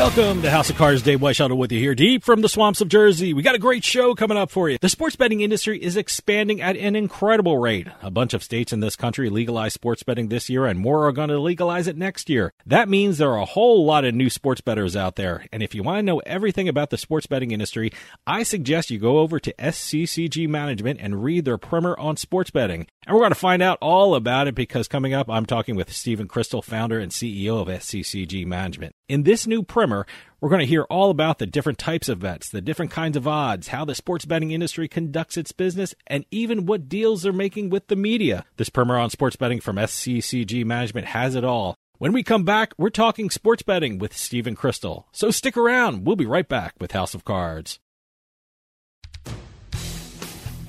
Welcome to House of Cards. Dave Weishuttle with you here, deep from the swamps of Jersey. We got a great show coming up for you. The sports betting industry is expanding at an incredible rate. A bunch of states in this country legalized sports betting this year, and more are going to legalize it next year. That means there are a whole lot of new sports bettors out there. And if you want to know everything about the sports betting industry, I suggest you go over to SCCG Management and read their primer on sports betting. And we're going to find out all about it because coming up, I'm talking with Stephen Crystal, founder and CEO of SCCG Management. In this new primer, we're going to hear all about the different types of bets, the different kinds of odds, how the sports betting industry conducts its business, and even what deals they're making with the media. This primer on sports betting from SCCG Management has it all. When we come back, we're talking sports betting with Stephen Crystal. So stick around. We'll be right back with House of Cards.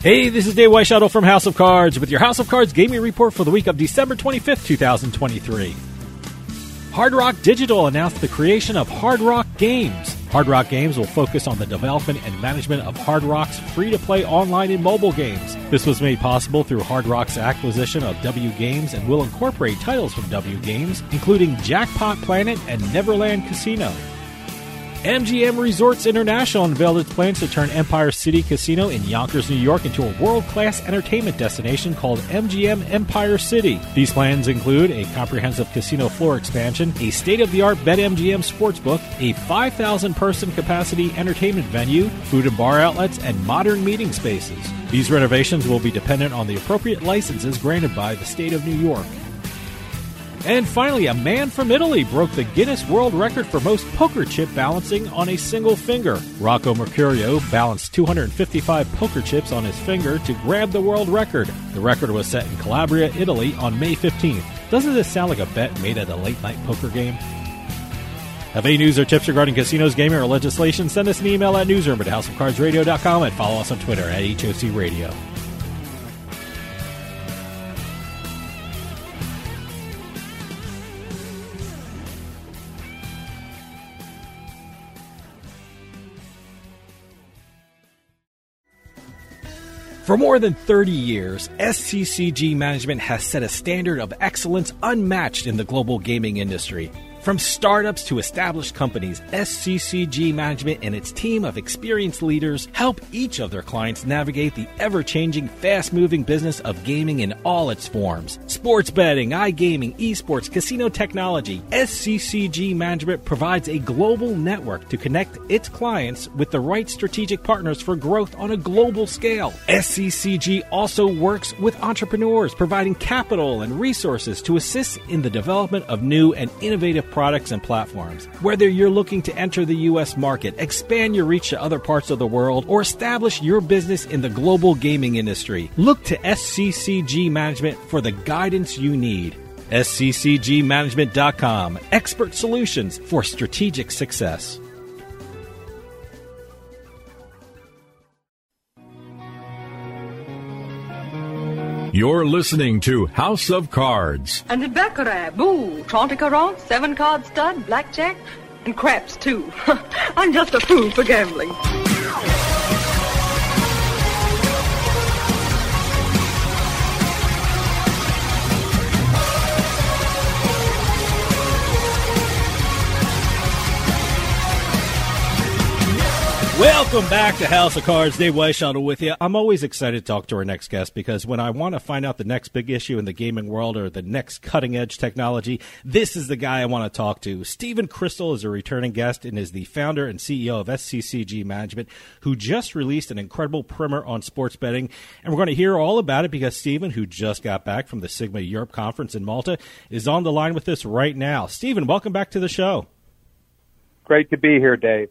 Hey, this is Dave Weishuttle from House of Cards with your House of Cards gaming report for the week of December 25th, 2023. Hard Rock Digital announced the creation of Hard Rock Games. Hard Rock Games will focus on the development and management of Hard Rock's free to play online and mobile games. This was made possible through Hard Rock's acquisition of W Games and will incorporate titles from W Games, including Jackpot Planet and Neverland Casino. MGM Resorts International unveiled its plans to turn Empire City Casino in Yonkers, New York into a world class entertainment destination called MGM Empire City. These plans include a comprehensive casino floor expansion, a state of the art BetMGM sportsbook, a 5,000 person capacity entertainment venue, food and bar outlets, and modern meeting spaces. These renovations will be dependent on the appropriate licenses granted by the state of New York. And finally, a man from Italy broke the Guinness World Record for most poker chip balancing on a single finger. Rocco Mercurio balanced 255 poker chips on his finger to grab the world record. The record was set in Calabria, Italy on May 15th. Doesn't this sound like a bet made at a late night poker game? Have any news or tips regarding casinos, gaming, or legislation? Send us an email at newsroom at houseofcardsradio.com and follow us on Twitter at HOC Radio. For more than 30 years, SCCG Management has set a standard of excellence unmatched in the global gaming industry. From startups to established companies, SCCG Management and its team of experienced leaders help each of their clients navigate the ever changing, fast moving business of gaming in all its forms. Sports betting, iGaming, esports, casino technology, SCCG Management provides a global network to connect its clients with the right strategic partners for growth on a global scale. SCCG also works with entrepreneurs, providing capital and resources to assist in the development of new and innovative products and platforms. Whether you're looking to enter the U.S. market, expand your reach to other parts of the world, or establish your business in the global gaming industry, look to SCCG Management for the guidance you need. SCCGmanagement.com, expert solutions for strategic success. You're listening to House of Cards. And in Baccarat, boo, Trente Caron, seven card stud, blackjack, and craps too. I'm just a fool for gambling. Welcome back to House of Cards. Dave Weishuttle with you. I'm always excited to talk to our next guest because when I want to find out the next big issue in the gaming world or the next cutting edge technology, this is the guy I want to talk to. Stephen Crystal is a returning guest and is the founder and CEO of SCCG Management, who just released an incredible primer on sports betting. And we're going to hear all about it because Stephen, who just got back from the Sigma Europe conference in Malta, is on the line with us right now. Stephen, welcome back to the show. Great to be here, Dave.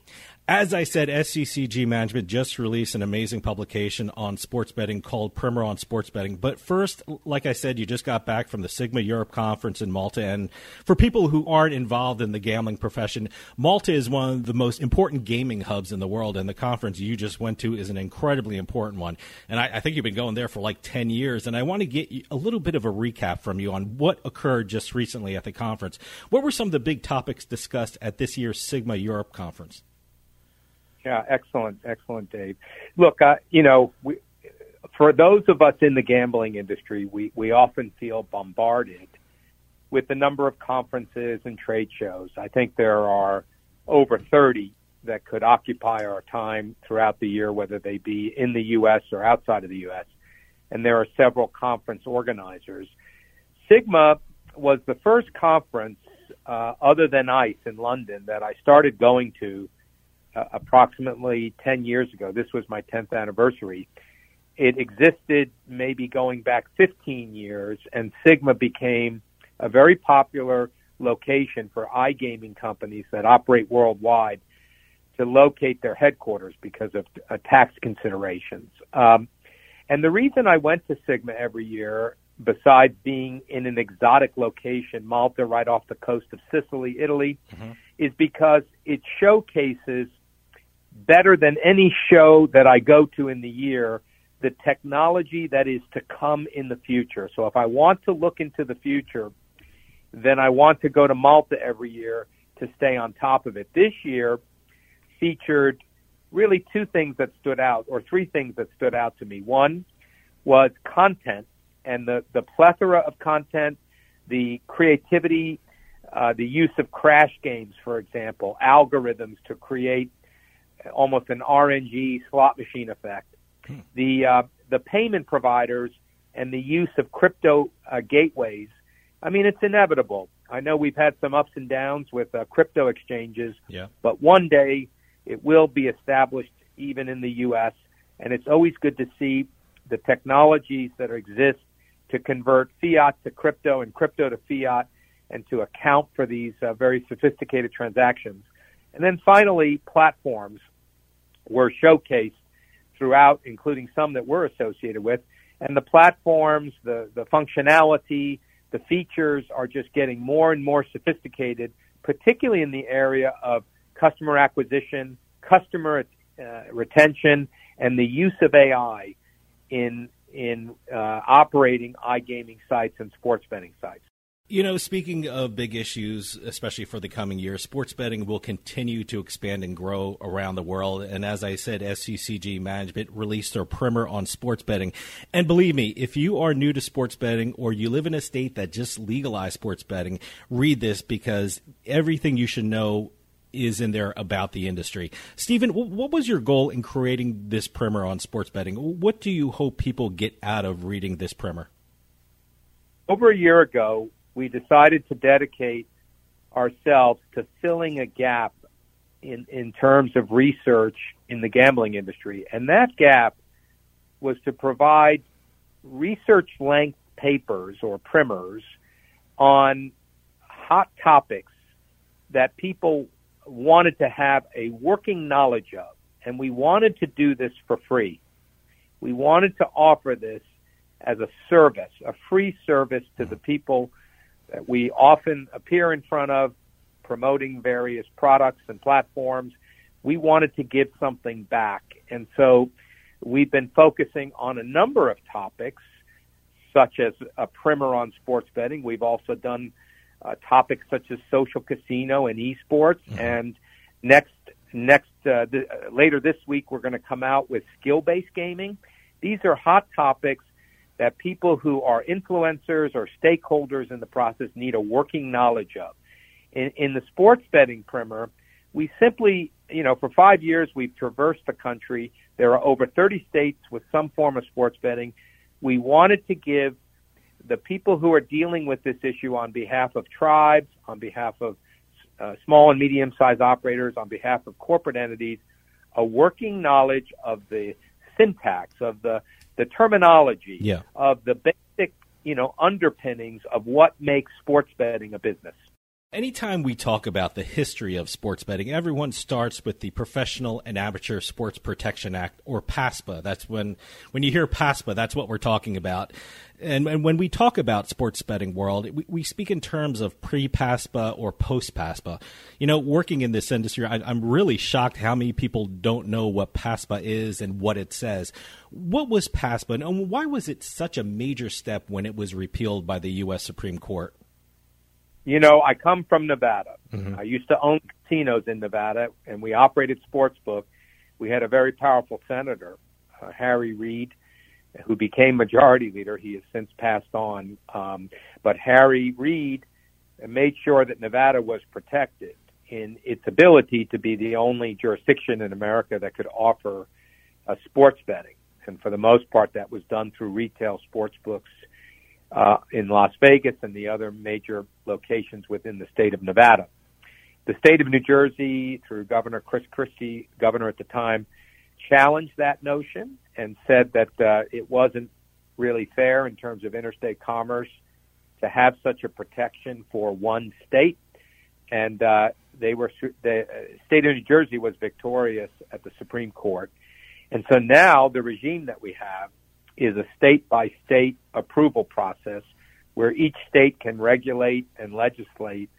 As I said, SCCG Management just released an amazing publication on sports betting called Primer on Sports Betting. But first, like I said, you just got back from the Sigma Europe conference in Malta. And for people who aren't involved in the gambling profession, Malta is one of the most important gaming hubs in the world. And the conference you just went to is an incredibly important one. And I, I think you've been going there for like 10 years. And I want to get a little bit of a recap from you on what occurred just recently at the conference. What were some of the big topics discussed at this year's Sigma Europe conference? Yeah, excellent, excellent, Dave. Look, uh, you know, we, for those of us in the gambling industry, we, we often feel bombarded with the number of conferences and trade shows. I think there are over 30 that could occupy our time throughout the year, whether they be in the U.S. or outside of the U.S. And there are several conference organizers. Sigma was the first conference uh, other than ICE in London that I started going to uh, approximately 10 years ago. This was my 10th anniversary. It existed maybe going back 15 years, and Sigma became a very popular location for iGaming companies that operate worldwide to locate their headquarters because of uh, tax considerations. Um, and the reason I went to Sigma every year, besides being in an exotic location, Malta, right off the coast of Sicily, Italy, mm-hmm. is because it showcases better than any show that I go to in the year the technology that is to come in the future. So if I want to look into the future, then I want to go to Malta every year to stay on top of it. This year featured really two things that stood out, or three things that stood out to me. One was content and the, the plethora of content, the creativity, uh, the use of crash games, for example, algorithms to create almost an RNG slot machine effect. Hmm. The uh, the payment providers and the use of crypto uh, gateways. I mean, it's inevitable. I know we've had some ups and downs with uh, crypto exchanges, yeah. but one day it will be established even in the U.S. And it's always good to see the technologies that exist to convert fiat to crypto and crypto to fiat and to account for these uh, very sophisticated transactions. And then finally, platforms were showcased throughout, including some that we're associated with. And the platforms, the, the functionality, the features are just getting more and more sophisticated, particularly in the area of customer acquisition, customer uh, retention, and the use of AI in in uh, operating iGaming sites and sports betting sites. You know, speaking of big issues, especially for the coming year, sports betting will continue to expand and grow around the world. And as I said, SCCG Management released their primer on sports betting. And believe me, if you are new to sports betting or you live in a state that just legalized sports betting, read this because everything you should know is in there about the industry. Stephen, what was your goal in creating this primer on sports betting? What do you hope people get out of reading this primer? Over a year ago, we decided to dedicate ourselves to filling a gap in, in terms of research in the gambling industry. And that gap was to provide research length papers or primers on hot topics that people wanted to have a working knowledge of. And we wanted to do this for free. We wanted to offer this as a service, a free service to mm-hmm. the people that we often appear in front of promoting various products and platforms. We wanted to give something back. And so we've been focusing on a number of topics, such as a primer on sports betting. We've also done uh, topics such as social casino and esports. Mm-hmm. And next, next, uh, th- later this week, we're going to come out with skill-based gaming. These are hot topics that people who are influencers or stakeholders in the process need a working knowledge of. In, in the sports betting primer, we simply you know, for five years we've traversed the country. There are over 30 states with some form of sports betting. We wanted to give the people who are dealing with this issue on behalf of tribes, on behalf of uh, small and medium sized operators, on behalf of corporate entities, a working knowledge of the syntax, of the, the terminology, Yeah. of the basic, you know, underpinnings of what makes sports betting a business. Anytime we talk about the history of sports betting, everyone starts with the Professional and Amateur Sports Protection Act, or PASPA. That's when, when you hear PASPA, that's what we're talking about. And, and when we talk about sports betting world, we, we speak in terms of pre-PASPA or post-PASPA. You know, working in this industry, I, I'm really shocked how many people don't know what PASPA is and what it says. What was PASPA, and why was it such a major step when it was repealed by the U.S. Supreme Court? You know, I come from Nevada. I used to own casinos in Nevada, and we operated sportsbook. We had a very powerful senator, uh, Harry Reid, who became majority leader. He has since passed on. Um, but Harry Reid made sure that Nevada was protected in its ability to be the only jurisdiction in America that could offer uh, sports betting. And for the most part, that was done through retail sports books uh, in Las Vegas and the other major locations within the state of Nevada. The state of New Jersey, through Governor Chris Christie, governor at the time, challenged that notion and said that uh, it wasn't really fair in terms of interstate commerce to have such a protection for one state. And uh, they were the uh, state of New Jersey was victorious at the Supreme Court, and so now the regime that we have is a state by state approval process where each state can regulate and legislate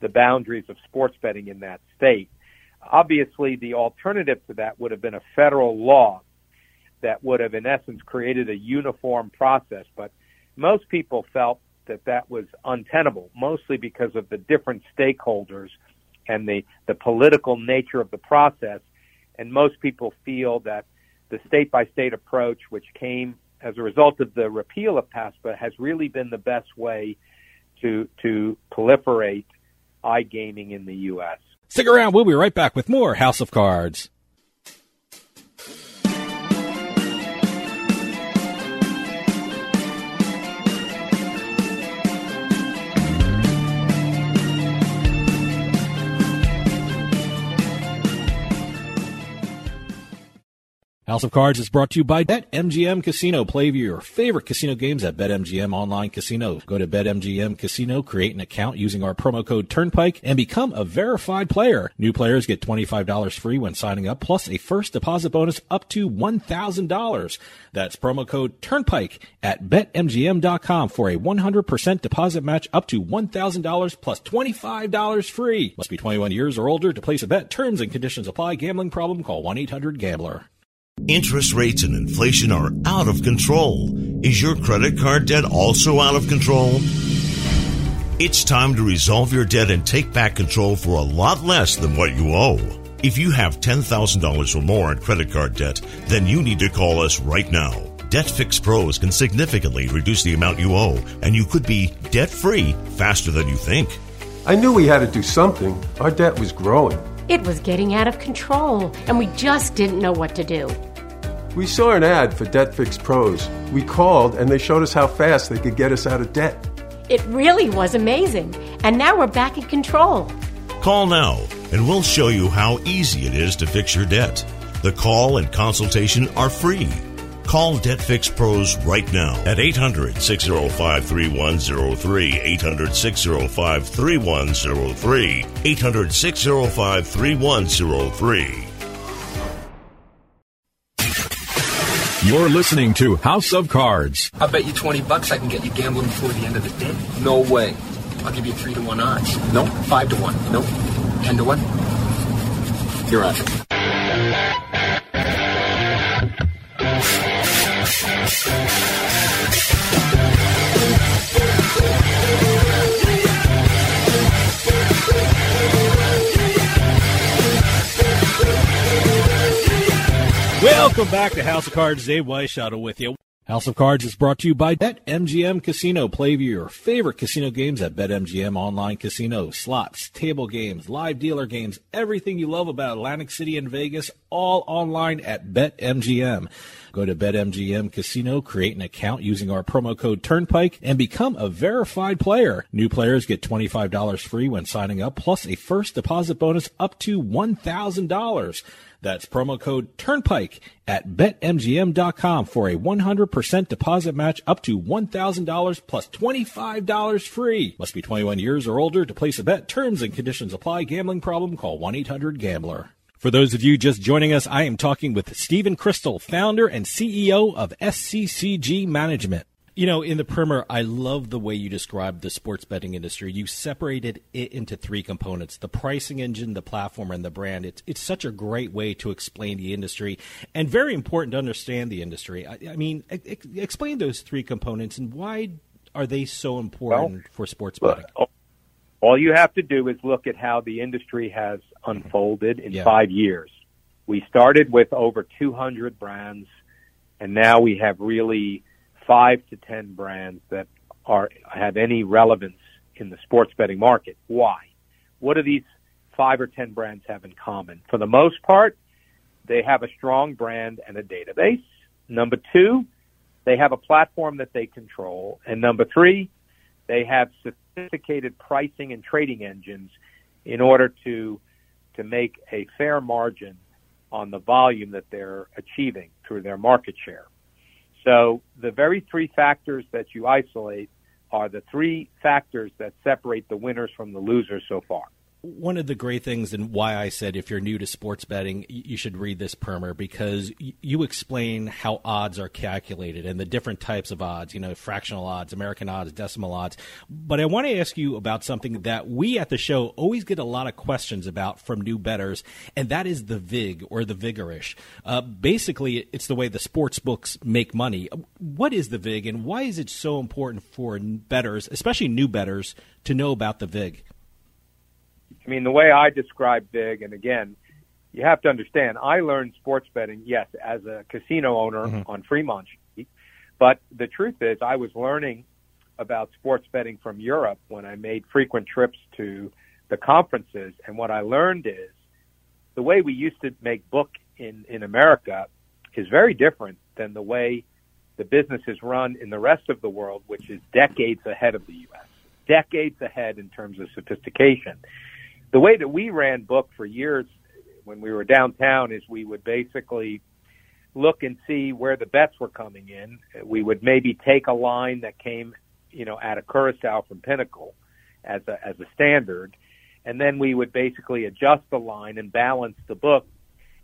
the boundaries of sports betting in that state. Obviously, the alternative to that would have been a federal law that would have, in essence, created a uniform process. But most people felt that that was untenable, mostly because of the different stakeholders and the, the political nature of the process. And most people feel that the state by state approach, which came as a result of the repeal of PASPA, has really been the best way to to proliferate iGaming in the U.S. Stick around. We'll be right back with more House of Cards. House of Cards is brought to you by BetMGM Casino. Play your favorite casino games at BetMGM Online Casino. Go to BetMGM Casino, create an account using our promo code Turnpike, and become a verified player. New players get $25 free when signing up, plus a first deposit bonus up to $1,000. That's promo code Turnpike at BetMGM.com for a 100% deposit match up to $1,000 plus $25 free. Must be 21 years or older to place a bet. Terms and conditions apply. Gambling problem? Call 1-800-GAMBLER. Interest rates and inflation are out of control. Is your credit card debt also out of control? It's time to resolve your debt and take back control for a lot less than what you owe. If you have $10,000 or more in credit card debt, then you need to call us right now. Debt Fix Pros can significantly reduce the amount you owe, and you could be debt free faster than you think. I knew we had to do something. Our debt was growing. It was getting out of control, and we just didn't know what to do. We saw an ad for Debt Fix Pros. We called, and they showed us how fast they could get us out of debt. It really was amazing, and now we're back in control. Call now, and we'll show you how easy it is to fix your debt. The call and consultation are free. Call Debt Fix Pros right now at 800 605 3103. 800 605 3103. 800 605 3103. You're listening to House of Cards. I bet you 20 bucks I can get you gambling before the end of the day. No way. I'll give you 3 to 1 odds. No. 5 to 1. No. 10 to 1. You're on. Welcome back to House of Cards. Dave Weishuttle with you. House of Cards is brought to you by BetMGM Casino. Play your favorite casino games at BetMGM Online Casino. Slots, table games, live dealer games, everything you love about Atlantic City and Vegas, all online at BetMGM. Go to BetMGM Casino, create an account using our promo code Turnpike, and become a verified player. New players get $25 free when signing up, plus a first deposit bonus up to $1,000. That's promo code Turnpike at betmgm.com for a 100% deposit match up to $1,000 plus $25 free. Must be 21 years or older to place a bet. Terms and conditions apply. Gambling problem? Call 1-800-GAMBLER. For those of you just joining us, I am talking with Stephen Crystal, founder and CEO of SCCG Management. You know, in the primer, I love the way you described the sports betting industry. You separated it into three components the pricing engine, the platform, and the brand. It's, it's such a great way to explain the industry and very important to understand the industry. I, I mean, ex- explain those three components and why are they so important well, for sports betting? All you have to do is look at how the industry has unfolded in yeah. five years. We started with over 200 brands, and now we have really five to ten brands that are have any relevance in the sports betting market. Why? What do these five or ten brands have in common? For the most part, they have a strong brand and a database. Number two, they have a platform that they control. And number three, they have sophisticated pricing and trading engines in order to to make a fair margin on the volume that they're achieving through their market share. So the very three factors that you isolate are the three factors that separate the winners from the losers so far one of the great things and why I said if you're new to sports betting, you should read this primer because you explain how odds are calculated and the different types of odds, you know, fractional odds, American odds, decimal odds. But I want to ask you about something that we at the show always get a lot of questions about from new bettors, and that is the VIG or the vigorish. Uh, basically, it's the way the sports books make money. What is the VIG and why is it so important for bettors, especially new bettors, to know about the VIG? I mean, the way I describe VIG, and again, you have to understand, I learned sports betting, yes, as a casino owner mm-hmm. on Fremont Street. But the truth is, I was learning about sports betting from Europe when I made frequent trips to the conferences. And what I learned is the way we used to make book in, in America is very different than the way the business is run in the rest of the world, which is decades ahead of the U.S., decades ahead in terms of sophistication the way that we ran book for years when we were downtown is we would basically look and see where the bets were coming in. We would maybe take a line that came, you know, at a curacao from Pinnacle as a as a standard, and then we would basically adjust the line and balance the book,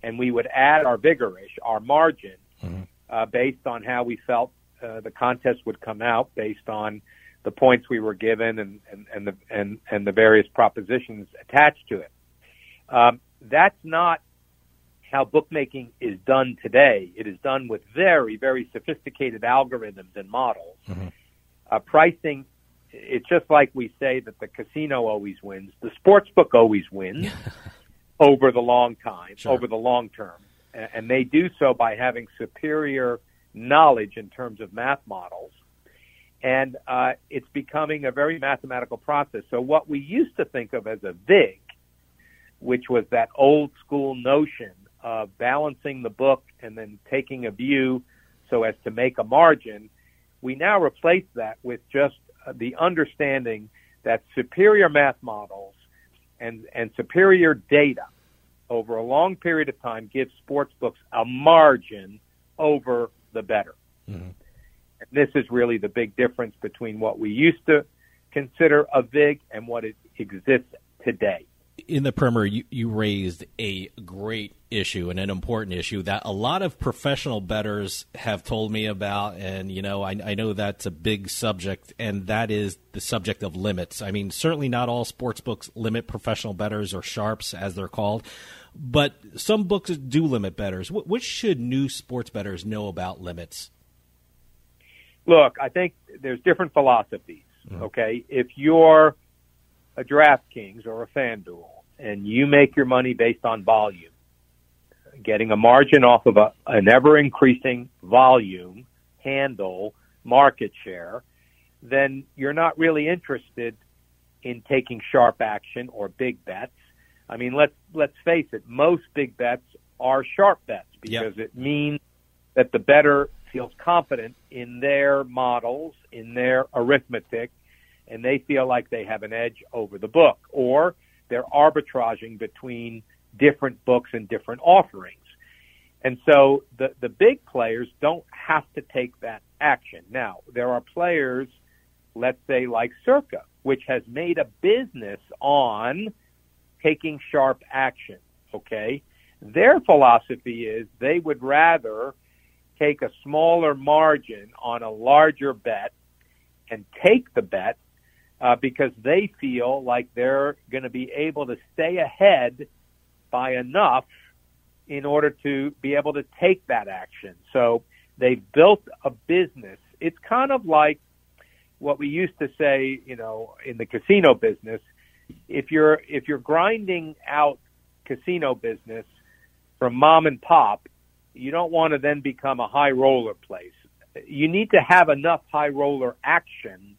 and we would add our vigorish, our margin, mm-hmm. uh, based on how we felt uh, the contest would come out, based on the points we were given and, and, and the and, and the various propositions attached to it. Um, that's not how bookmaking is done today. It is done with very, very sophisticated algorithms and models. Mm-hmm. Uh, pricing, it's just like we say that the casino always wins. The sports book always wins over the long time, sure. over the long term. And they do so by having superior knowledge in terms of math models and uh, it's becoming a very mathematical process. So what we used to think of as a VIG, which was that old school notion of balancing the book and then taking a view so as to make a margin, we now replace that with just uh, the understanding that superior math models and, and superior data over a long period of time gives sports books a margin over the bettor. Mm-hmm. This is really the big difference between what we used to consider a VIG and what it exists today. In the primer, you, you raised a great issue and an important issue that a lot of professional bettors have told me about. And, you know, I, I know that's a big subject, and that is the subject of limits. I mean, certainly not all sports books limit professional bettors or sharps, as they're called, but some books do limit bettors. What, what should new sports bettors know about limits? Look, I think there's different philosophies. Mm-hmm. Okay, if you're a DraftKings or a FanDuel and you make your money based on volume, getting a margin off of a, an ever increasing volume handle market share, then you're not really interested in taking sharp action or big bets. I mean, let's let's face it, most big bets are sharp bets because yep. it means that the bettor feels confident in their models, in their arithmetic, and they feel like they have an edge over the book, or they're arbitraging between different books and different offerings. And so the, the big players don't have to take that action. Now, there are players, let's say like Circa, which has made a business on taking sharp action. Okay. Their philosophy is they would rather take a smaller margin on a larger bet and take the bet uh, because they feel like they're going to be able to stay ahead by enough in order to be able to take that action. So they've built a business. It's kind of like what we used to say, you know, in the casino business. If you're if you're grinding out casino business from mom and pop, you don't want to then become a high roller place. You need to have enough high roller action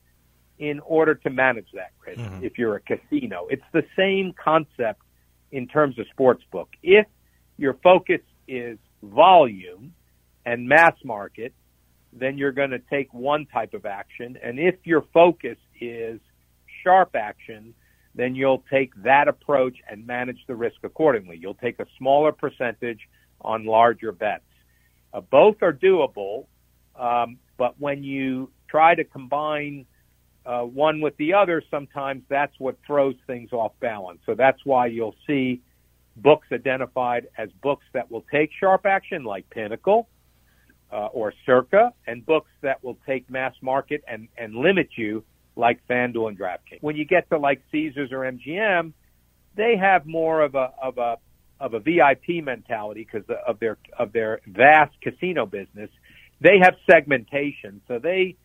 in order to manage that risk mm-hmm. if you're a casino. It's the same concept in terms of sports book. If your focus is volume and mass market, then you're going to take one type of action. And if your focus is sharp action, then you'll take that approach and manage the risk accordingly. You'll take a smaller percentage on larger bets. Uh, both are doable, um, but when you try to combine uh, one with the other, sometimes that's what throws things off balance. So that's why you'll see books identified as books that will take sharp action, like Pinnacle uh, or Circa, and books that will take mass market and, and limit you, like FanDuel and DraftKings. When you get to like Caesars or MGM, they have more of a of a of a VIP mentality because of their of their vast casino business. They have segmentation, so they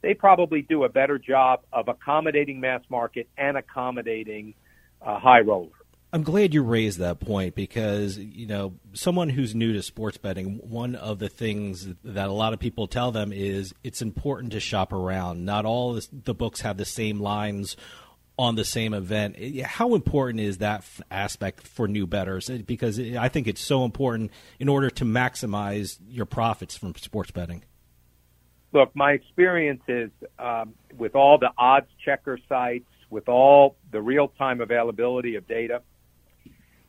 they probably do a better job of accommodating mass market and accommodating uh, high roller. I'm glad you raised that point because, you know, someone who's new to sports betting, one of the things that a lot of people tell them is it's important to shop around. Not all the books have the same lines on the same event. How important is that aspect for new bettors? Because I think it's so important in order to maximize your profits from sports betting. Look, my experience is um, with all the odds checker sites, with all the real time availability of data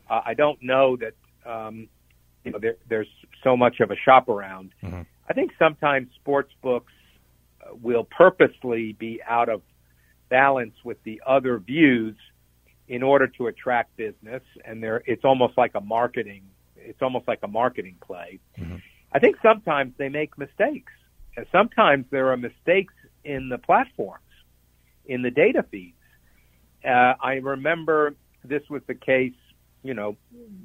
uh, I don't know that um, you know there, there's so much of a shop around. Mm-hmm. I think sometimes sports books uh, will purposely be out of balance with the other views in order to attract business, and there it's almost like a marketing it's almost like a marketing play. Mm-hmm. I think sometimes they make mistakes, and sometimes there are mistakes in the platforms, in the data feeds. Uh, I remember this was the case you know,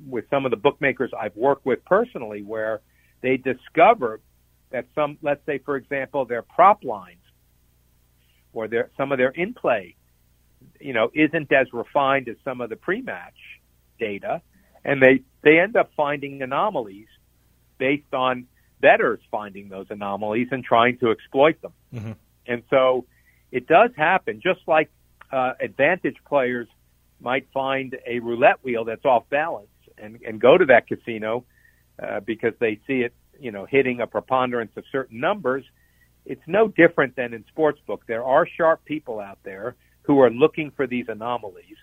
with some of the bookmakers I've worked with personally, where they discover that some, let's say, for example, their prop lines or their some of their in play, you know, isn't as refined as some of the pre-match data, and they they end up finding anomalies based on bettors finding those anomalies and trying to exploit them. Mm-hmm. And so it does happen, just like uh, advantage players might find a roulette wheel that's off balance and, and go to that casino uh, because they see it, you know, hitting a preponderance of certain numbers. It's no different than in sportsbook. There are sharp people out there who are looking for these anomalies.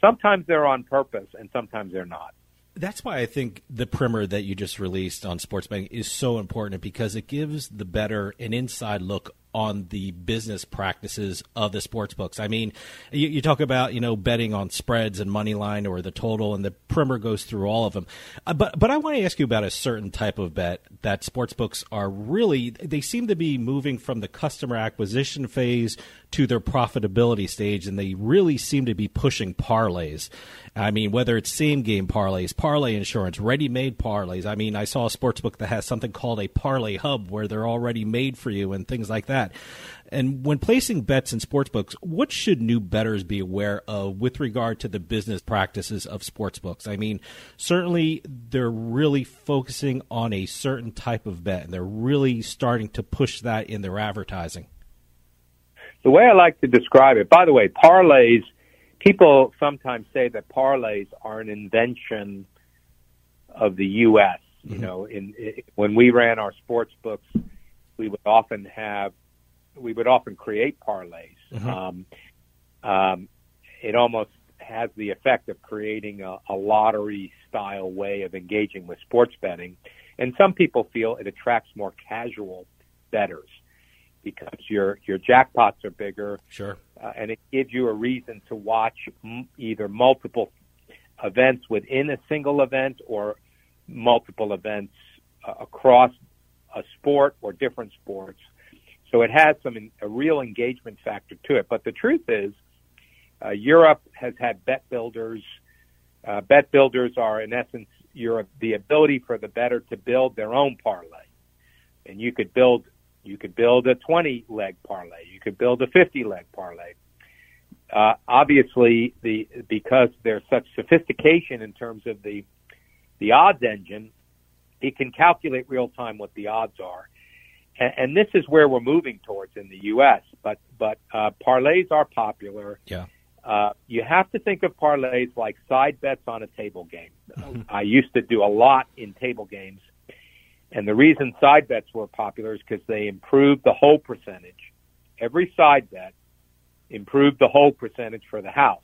Sometimes they're on purpose, and sometimes they're not. That's why I think the primer that you just released on sports betting is so important because it gives the bettor an inside look on the business practices of the sports books. I mean, you, you, talk about you know betting on spreads and money line or the total, and the primer goes through all of them. Uh, but but I want to ask you about a certain type of bet that sports books are really they seem to be moving from the customer acquisition phase to their profitability stage, and they really seem to be pushing parlays. I mean, whether it's same game parlays, parlay insurance, ready made parlays. I mean, I saw a sports book that has something called a parlay hub where they're already made for you and things like that. That. And when placing bets in sportsbooks, what should new bettors be aware of with regard to the business practices of sportsbooks? I mean, certainly they're really focusing on a certain type of bet, and they're really starting to push that in their advertising. The way I like to describe it, by the way, parlays, people sometimes say that parlays are an invention of the U.S. You mm-hmm. know, in, in when we ran our sports books, we would often have we would often create parlays. Mm-hmm. Um, um, it almost has the effect of creating a, a lottery style way of engaging with sports betting. And some people feel it attracts more casual bettors because your your jackpots are bigger. Sure. Uh, and it gives you a reason to watch m- either multiple events within a single event or multiple events uh, across a sport or different sports so it has some a real engagement factor to it. But the truth is, uh, Europe has had bet builders. Uh, bet builders are in essence Europe the ability for the bettor to build their own parlay, and you could build you could build a 20 leg parlay, you could build a 50 leg parlay. Uh, obviously, the because there's such sophistication in terms of the the odds engine, it can calculate real time what the odds are and, and this is where we're moving towards in the U.S. But but uh, parlays are popular. Yeah. Uh, you have to think of parlays like side bets on a table game. I used to do a lot in table games, and the reason side bets were popular is because they improved the hold percentage. Every side bet improved the hold percentage for the house.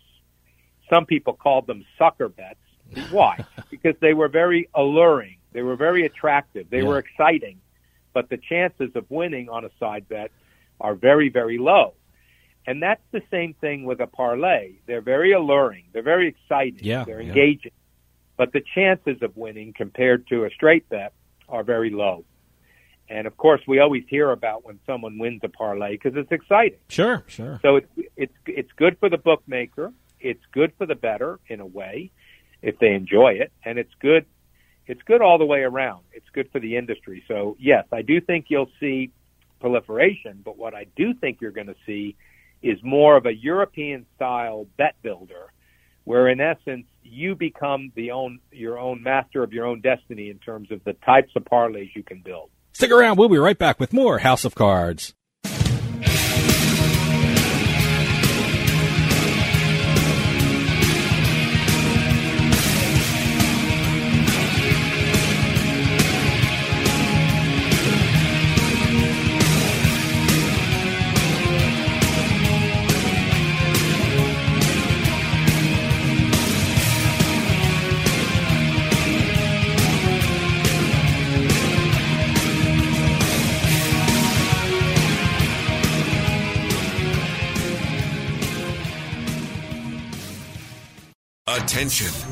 Some people called them sucker bets. Why? because they were very alluring. They were very attractive. They yeah. were exciting but the chances of winning on a side bet are very, very low. And that's the same thing with a parlay. They're very alluring. They're very exciting. Yeah, they're yeah. engaging. But the chances of winning compared to a straight bet are very low. And of course, we always hear about when someone wins a parlay because it's exciting. Sure, sure. So it's it's it's good for the bookmaker. It's good for the bettor in a way if they enjoy it, and it's good it's good all the way around. It's good for the industry. So yes, I do think you'll see proliferation, but what I do think you're going to see is more of a European style bet builder, where in essence you become the own your own master of your own destiny in terms of the types of parlays you can build. Stick around. We'll be right back with more House of Cards. Attention.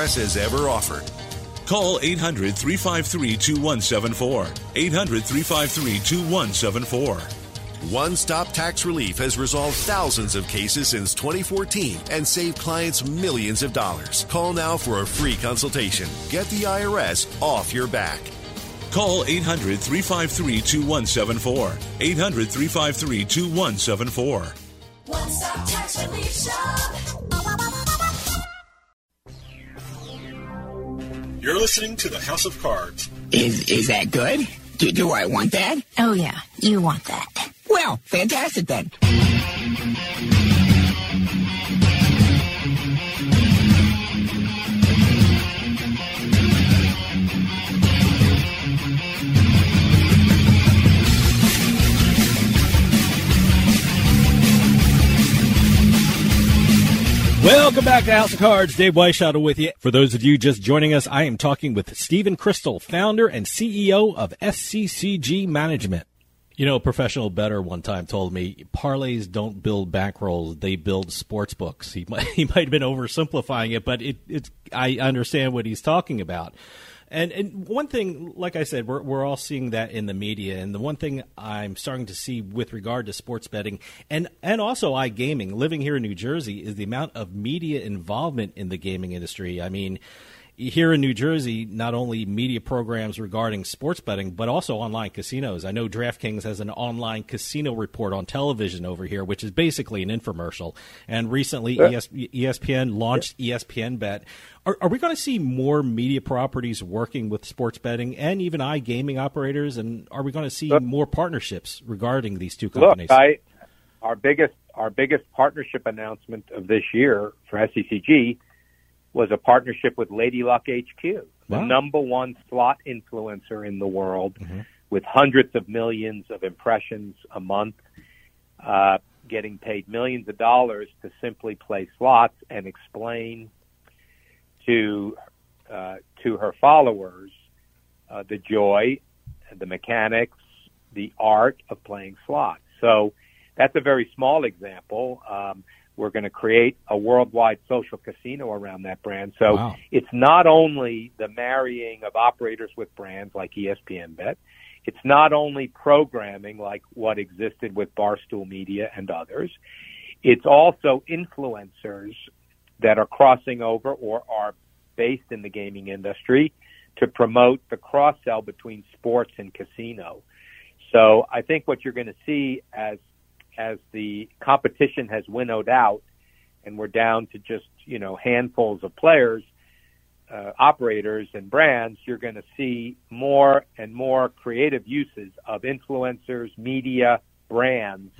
has ever offered. Call 800 353 2174. 800 353 2174. One Stop Tax Relief has resolved thousands of cases since 2014 and saved clients millions of dollars. Call now for a free consultation. Get the IRS off your back. Call 800 353 2174. 800 353 2174. One Stop Tax Relief Shop. You're listening to the House of Cards. Is is that good? Do, do I want that? Oh yeah, you want that. Well, fantastic then. Welcome back to House of Cards. Dave Weishottle with you. For those of you just joining us, I am talking with Stephen Crystal, founder and CEO of SCCG Management. You know, a professional bettor one time told me parlays don't build bankrolls; they build sports books. He might he might have been oversimplifying it, but it, it's I understand what he's talking about. And and one thing, like I said, we're we're all seeing that in the media. And the one thing I'm starting to see with regard to sports betting and and also iGaming, living here in New Jersey, is the amount of media involvement in the gaming industry. I mean here in New Jersey, not only media programs regarding sports betting, but also online casinos. I know DraftKings has an online casino report on television over here, which is basically an infomercial. And recently, ES- ESPN launched ESPN Bet. Are, are we going to see more media properties working with sports betting and even iGaming operators? And are we going to see more partnerships regarding these two companies? Look, I, our biggest our biggest partnership announcement of this year for SCCG was a partnership with Lady Luck HQ, the Wow. number one slot influencer in the world, with hundreds of millions of impressions a month, uh, getting paid millions of dollars to simply play slots and explain to uh, to her followers uh, the joy, the mechanics, the art of playing slots. So that's a very small example. Um, we're going to create a worldwide social casino around that brand. So Wow. it's not only the marrying of operators with brands like ESPN Bet. It's not only programming like what existed with Barstool Media and others. It's also influencers that are crossing over or are based in the gaming industry to promote the cross sell between sports and casino. So I think what you're going to see as as the competition has winnowed out and we're down to just, you know, handfuls of players, uh, operators and brands, you're going to see more and more creative uses of influencers, media, brands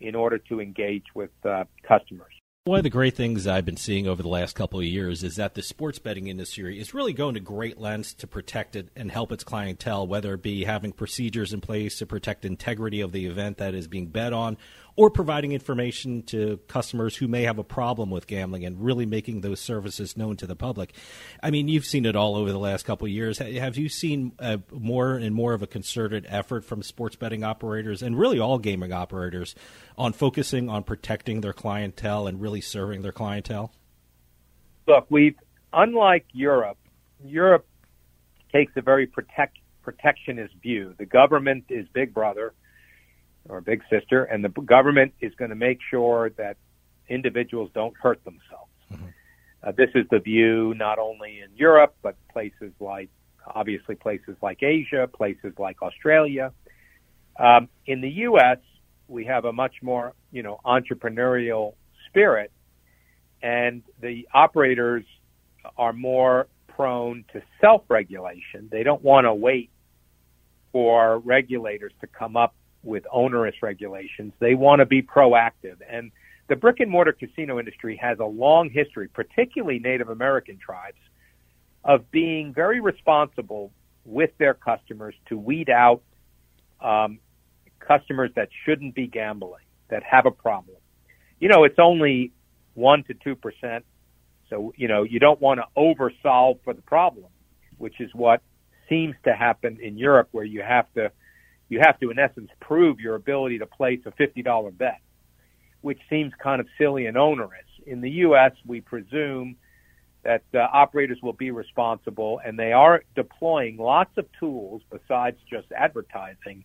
in order to engage with uh, customers. One of the great things I've been seeing over the last couple of years is that the sports betting industry is really going to great lengths to protect it and help its clientele, whether it be having procedures in place to protect integrity of the event that is being bet on, or providing information to customers who may have a problem with gambling and really making those services known to the public. I mean, you've seen it all over the last couple of years. Have you seen uh, more and more of a concerted effort from sports betting operators and really all gaming operators on focusing on protecting their clientele and really serving their clientele? Look, we've unlike Europe, Europe takes a very protect protectionist view. The government is big brother or big sister, and the government is going to make sure that individuals don't hurt themselves. Uh, this is the view not only in Europe, but places like, obviously, places like Asia, places like Australia. Um, in the U.S., we have a much more, you know, entrepreneurial spirit, and the operators are more prone to self-regulation. They don't want to wait for regulators to come up with onerous regulations. They want to be proactive. And the brick and mortar casino industry has a long history, particularly Native American tribes, of being very responsible with their customers to weed out um, customers that shouldn't be gambling, that have a problem. You know, it's only one to two percent, so you know you don't want to oversolve for the problem, which is what seems to happen in Europe, where you have to you have to in essence prove your ability to place a fifty dollar bet, which seems kind of silly and onerous. In the U.S., we presume that uh, operators will be responsible, and they are deploying lots of tools besides just advertising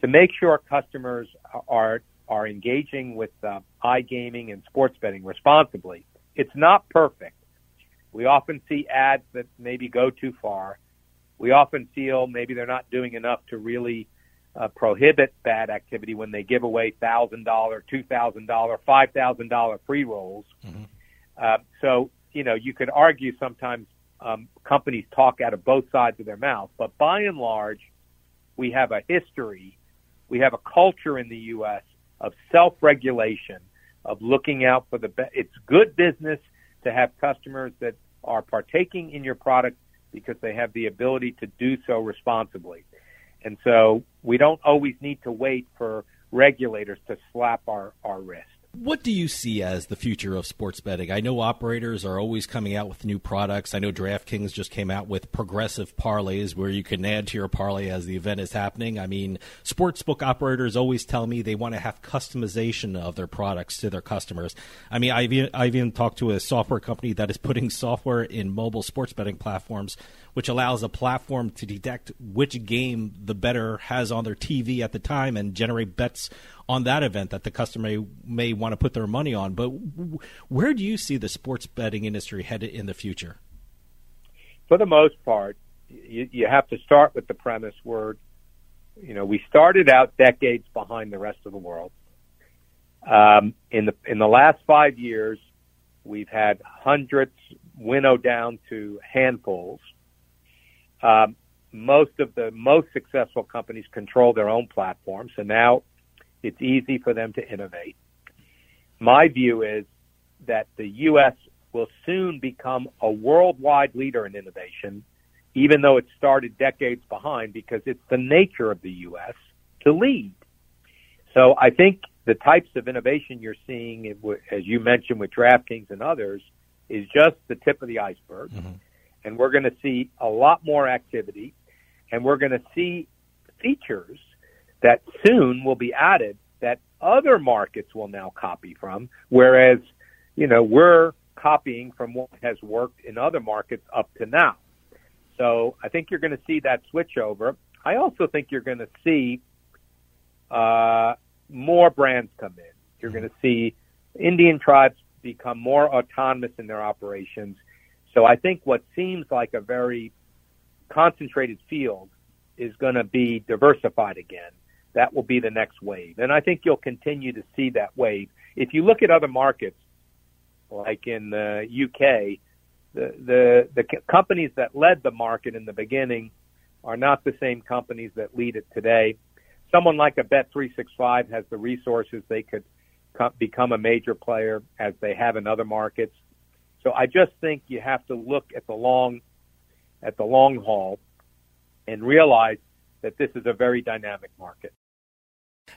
to make sure customers are are engaging with uh, iGaming and sports betting responsibly. It's not perfect. We often see ads that maybe go too far. We often feel maybe they're not doing enough to really uh, prohibit bad activity when they give away thousand dollar, two thousand dollar, five thousand dollar free rolls. Uh, so you know you could argue sometimes um, companies talk out of both sides of their mouth, but by and large, we have a history, we have a culture in the U.S. of self-regulation, of looking out for the. Be- it's good business to have customers that are partaking in your product because they have the ability to do so responsibly. And so we don't always need to wait for regulators to slap our, our wrist. What do you see as the future of sports betting? I know operators are always coming out with new products. I know DraftKings just came out with progressive parlays where you can add to your parlay as the event is happening. I mean, sportsbook operators always tell me they want to have customization of their products to their customers. I mean, I've I've even talked to a software company that is putting software in mobile sports betting platforms which allows a platform to detect which game the bettor has on their TV at the time and generate bets on that event that the customer may, may want to put their money on. But where do you see the sports betting industry headed in the future? For the most part, you, you have to start with the premise where, you know, we started out decades behind the rest of the world. Um, in the in the last five years, we've had hundreds winnow down to handfuls um, most of the most successful companies control their own platforms, so now it's easy for them to innovate. My view is that the U.S. will soon become a worldwide leader in innovation, even though it started decades behind, because it's the nature of the U.S. to lead. So I think the types of innovation you're seeing, as you mentioned with DraftKings and others, is just the tip of the iceberg. Mm-hmm and we're going to see a lot more activity, and we're going to see features that soon will be added that other markets will now copy from, whereas, you know, we're copying from what has worked in other markets up to now. So I think you're going to see that switch over. I also think you're going to see uh, more brands come in. You're going to see Indian tribes become more autonomous in their operations so I think what seems like a very concentrated field is going to be diversified again. That will be the next wave. And I think you'll continue to see that wave. If you look at other markets, like in the UK, the, the, the companies that led the market in the beginning are not the same companies that lead it today. Someone like a Bet365 has the resources they could become a major player as they have in other markets. So I just think you have to look at the long at the long haul and realize that this is a very dynamic market.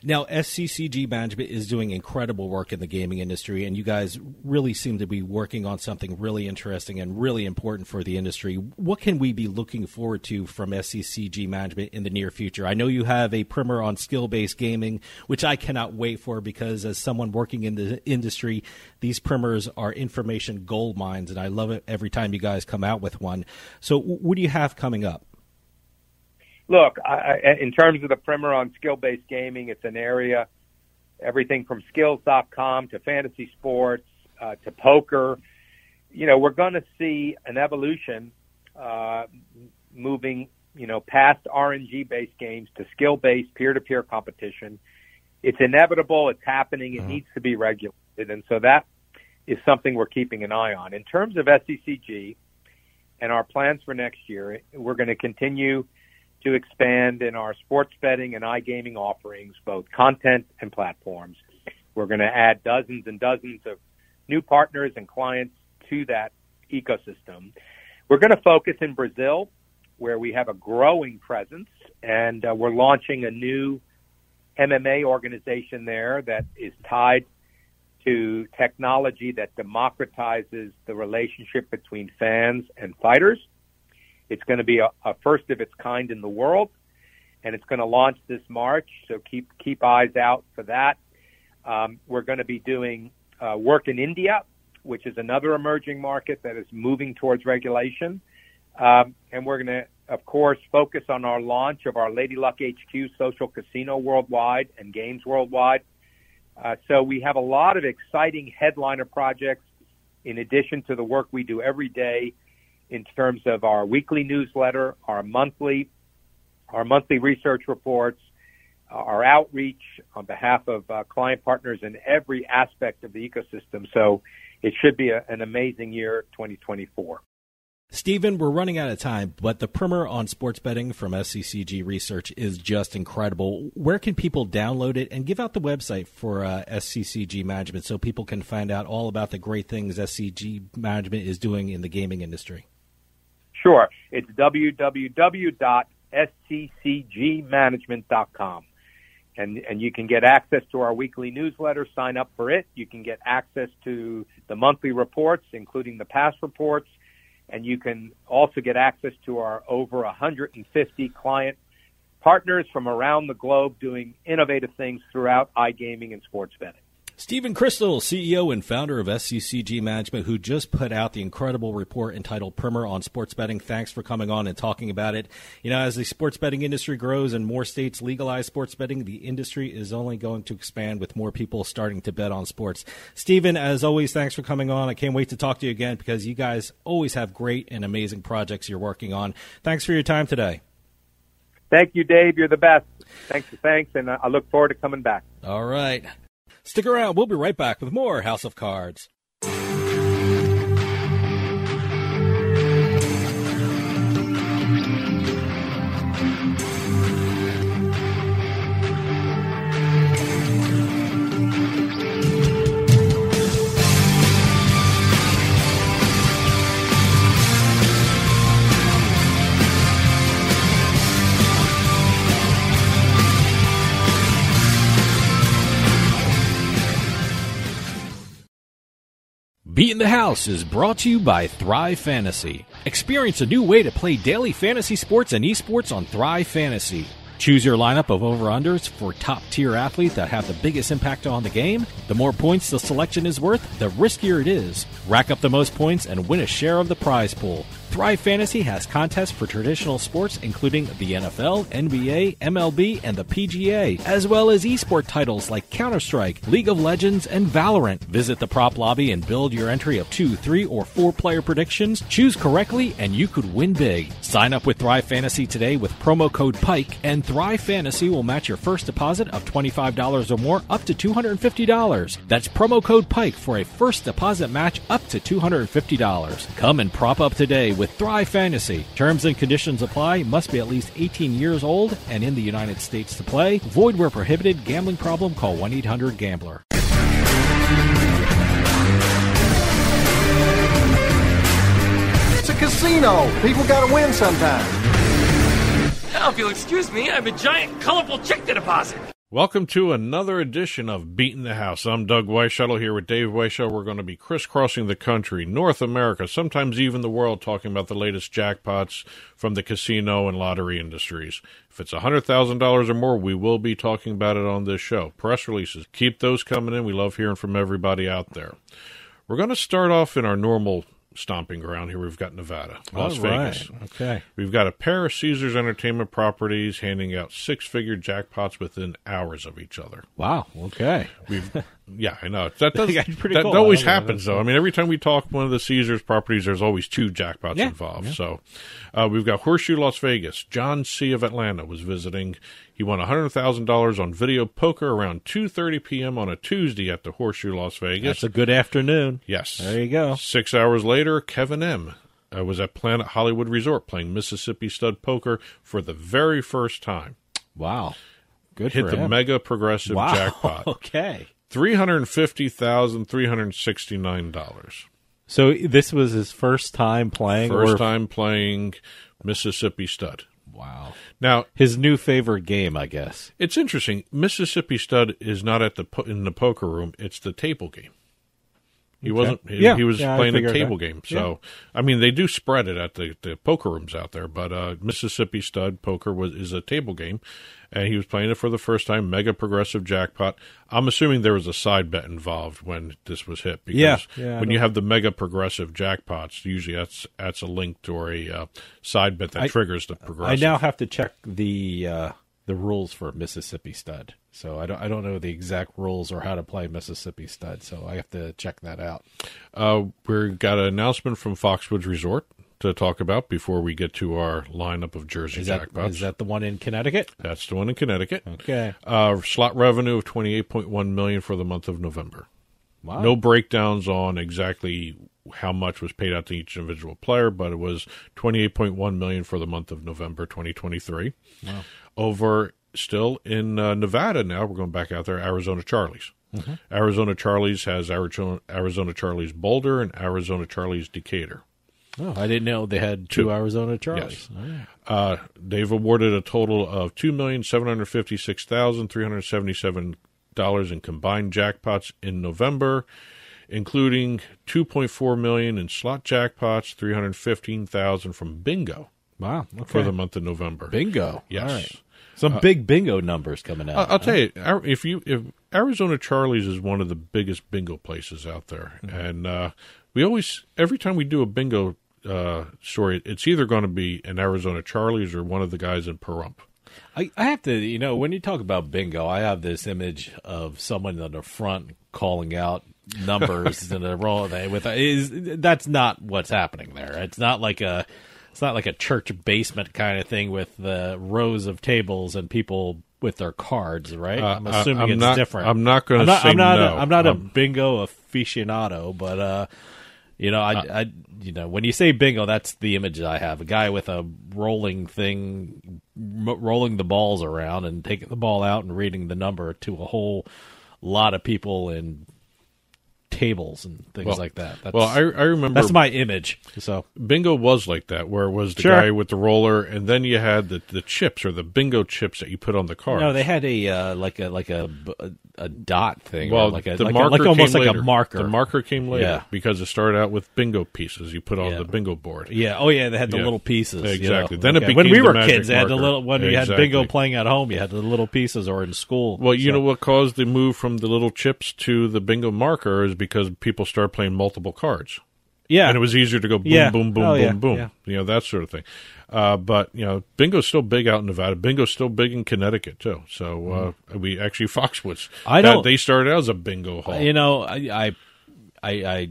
Now, SCCG Management is doing incredible work in the gaming industry, and you guys really seem to be working on something really interesting and really important for the industry. What can we be looking forward to from SCCG Management in the near future? I know you have a primer on skill based gaming, which I cannot wait for because, as someone working in the industry, these primers are information gold mines, and I love it every time you guys come out with one. So, what do you have coming up? Look, I, in terms of the primer on skill-based gaming, it's an area everything from skills.com to fantasy sports uh, to poker. You know, we're going to see an evolution uh, moving, you know, past RNG-based games to skill-based peer-to-peer competition. It's inevitable. It's happening. It mm-hmm. needs to be regulated, and so that is something we're keeping an eye on. In terms of SCCG and our plans for next year, we're going to continue to expand in our sports betting and iGaming offerings, both content and platforms. We're going to add dozens and dozens of new partners and clients to that ecosystem. We're going to focus in Brazil, where we have a growing presence, and uh, we're launching a new MMA organization there that is tied to technology that democratizes the relationship between fans and fighters. It's going to be a, a first of its kind in the world, and it's going to launch this March. So keep keep eyes out for that. Um, we're going to be doing uh, work in India, which is another emerging market that is moving towards regulation, um, and we're going to, of course, focus on our launch of our Lady Luck HQ social casino worldwide and games worldwide. Uh, so we have a lot of exciting headliner projects in addition to the work we do every day in terms of our weekly newsletter, our monthly, our monthly research reports, our outreach on behalf of uh, client partners in every aspect of the ecosystem. So it should be a, an amazing year, 2024. Stephen, we're running out of time, but the primer on sports betting from SCCG Research is just incredible. Where can people download it and give out the website for uh, SCCG Management so people can find out all about the great things SCCG Management is doing in the gaming industry? Sure. It's www.sccgmanagement.com. and and you can get access to our weekly newsletter. Sign up for it. You can get access to the monthly reports, including the past reports, and you can also get access to our over 150 client partners from around the globe doing innovative things throughout iGaming and sports betting. Stephen Crystal, CEO and founder of SCCG Management, who just put out the incredible report entitled Primer on Sports Betting. Thanks for coming on and talking about it. You know, as the sports betting industry grows and more states legalize sports betting, the industry is only going to expand with more people starting to bet on sports. Stephen, as always, thanks for coming on. I can't wait to talk to you again because you guys always have great and amazing projects you're working on. Thanks for your time today. Thank you, Dave. You're the best. Thanks, thanks, and I look forward to coming back. All right. Stick around. We'll be right back with more House of Cards. Beating the House is brought to you by Thrive Fantasy. Experience a new way to play daily fantasy sports and esports on Thrive Fantasy. Choose your lineup of over-unders for top-tier athletes that have the biggest impact on the game. The more points the selection is worth, the riskier it is. Rack up the most points and win a share of the prize pool. Thrive Fantasy has contests for traditional sports including the NFL, NBA, MLB, and the PGA, as well as esport titles like Counter-Strike, League of Legends, and Valorant. Visit the prop lobby and build your entry of two, three, or four player predictions. Choose correctly and you could win big. Sign up with Thrive Fantasy today with promo code PIKE, and Thrive Fantasy will match your first deposit of $25 or more up to $250. That's promo code PIKE for a first deposit match up to $250. Come and prop up today with Thrive Fantasy. Terms and conditions apply. Must be at least 18 years old and in the United States to play. Void where prohibited. Gambling problem? Call 1 800 Gambler. It's a casino. People got to win sometime. Now, if you'll excuse me, I have a giant, colorful check to deposit. Welcome to another edition of Beating the House. I'm Doug Weishuttle here with Dave Weishuttle. We're going to be crisscrossing the country, North America, sometimes even the world, talking about the latest jackpots from the casino and lottery industries. If it's $100,000 or more, we will be talking about it on this show. Press releases, keep those coming in. We love hearing from everybody out there. We're going to start off in our normal stomping ground here. We've got Nevada, Las right. Vegas. Okay. We've got a pair of Caesars Entertainment properties handing out six-figure jackpots within hours of each other. Wow. Okay. We've yeah, I know that does that cool. always happens though. I mean, every time we talk one of the Caesars properties, there's always two jackpots Yeah, involved. yeah. So uh, we've got Horseshoe Las Vegas. John C of Atlanta was visiting. He won hundred thousand dollars on video poker around two thirty p.m. on a Tuesday at the Horseshoe Las Vegas. That's a good afternoon. Yes. There you go. Six hours later, Kevin M. Uh, was at Planet Hollywood Resort playing Mississippi Stud Poker for the very first time. Wow. Good Hit the him. mega progressive Wow. jackpot. Okay. Three hundred fifty thousand three hundred sixty nine dollars. So this was his first time playing. First or- time playing Mississippi Stud. Wow. Now His new favorite game, I guess. it's interesting. Mississippi Stud is not at the po- in the poker room. It's the table game. He Okay. wasn't. He, Yeah, he was yeah, playing a table that. game. So I mean, they do spread it at the, the poker rooms out there. But uh, Mississippi Stud Poker was is a table game, and he was playing it for the first time. Mega progressive jackpot. I'm assuming there was a side bet involved when this was hit. Because Yeah, yeah, when you have the mega progressive jackpots, usually that's that's a link or a uh, side bet that I- triggers the progressive. I now have to check the uh, the rules for Mississippi Stud. So I don't I don't know the exact rules or how to play Mississippi Stud. So I have to check that out. Uh, we've got an announcement from Foxwoods Resort to talk about before we get to our lineup of Jersey Is that jackpots. is that the one in Connecticut? That's the one in Connecticut. Okay. Uh, slot revenue of twenty eight point one million for the month of November. Wow. No breakdowns on exactly how much was paid out to each individual player, but it was twenty eight point one million for the month of November twenty twenty three. Wow. Over still in uh, Nevada now. We're going back out there. Arizona Charlies. Mhm. Arizona Charlies has Arizona, Arizona Charlies Boulder and Arizona Charlies Decatur. Oh, I didn't know they had two, Arizona Charlies. Yes. Uh, they've awarded a total of two million seven hundred fifty six thousand three hundred seventy seven dollars in combined jackpots in November, including two point four million in slot jackpots, three hundred fifteen thousand from bingo. Wow, for the month of November. Bingo. Yes. Some Uh, big bingo numbers coming out. I- I'll tell you, if you if Arizona Charlie's is one of the biggest bingo places out there, Mm-hmm. and uh, we always every time we do a bingo uh, story, it's either going to be an Arizona Charlie's or one of the guys in Pahrump. I, I have to, you know, when you talk about bingo, I have this image of someone on the front calling out numbers and a with is that's not what's happening there. It's not like a it's not like a church basement kind of thing with the rows of tables and people with their cards, right? Uh, I'm assuming I'm it's not- different. I'm not I'm not, say I'm not no. A, I'm not a Um, bingo aficionado, but uh, you know, I, Uh, I, you know, when you say bingo, that's the image I have. A guy with a rolling thing, m- rolling the balls around and taking the ball out and reading the number to a whole lot of people in tables and things Well- like that. That's, well, I, I remember that's my image. So bingo was like that, where it was the Sure. guy with the roller, and then you had the the chips or the bingo chips that you put on the card. no, they had a uh, like a like a a, a dot thing, well, like a the like, a, marker like almost like later. a marker. The marker came later Yeah. because it started out with bingo pieces you put on Yeah. the bingo board. Yeah. Oh, yeah. They had the Yeah. little pieces. you Exactly. know. Then it became when we were kids. They had the little when you had bingo playing at home. You had the little pieces, or in school. Well, you So- know what caused the move from the little chips to the bingo marker is because people started playing multiple cards. Yeah. and it was easier to go boom, Yeah. boom, boom, Oh, boom, yeah, boom. yeah. You know that sort of thing. Uh, but you know, bingo's still big out in Nevada. Bingo's still big in Connecticut too. So uh, we actually Foxwoods. Mm-hmm. I that- don't- They started out as a bingo hall. You know, I, I, I, I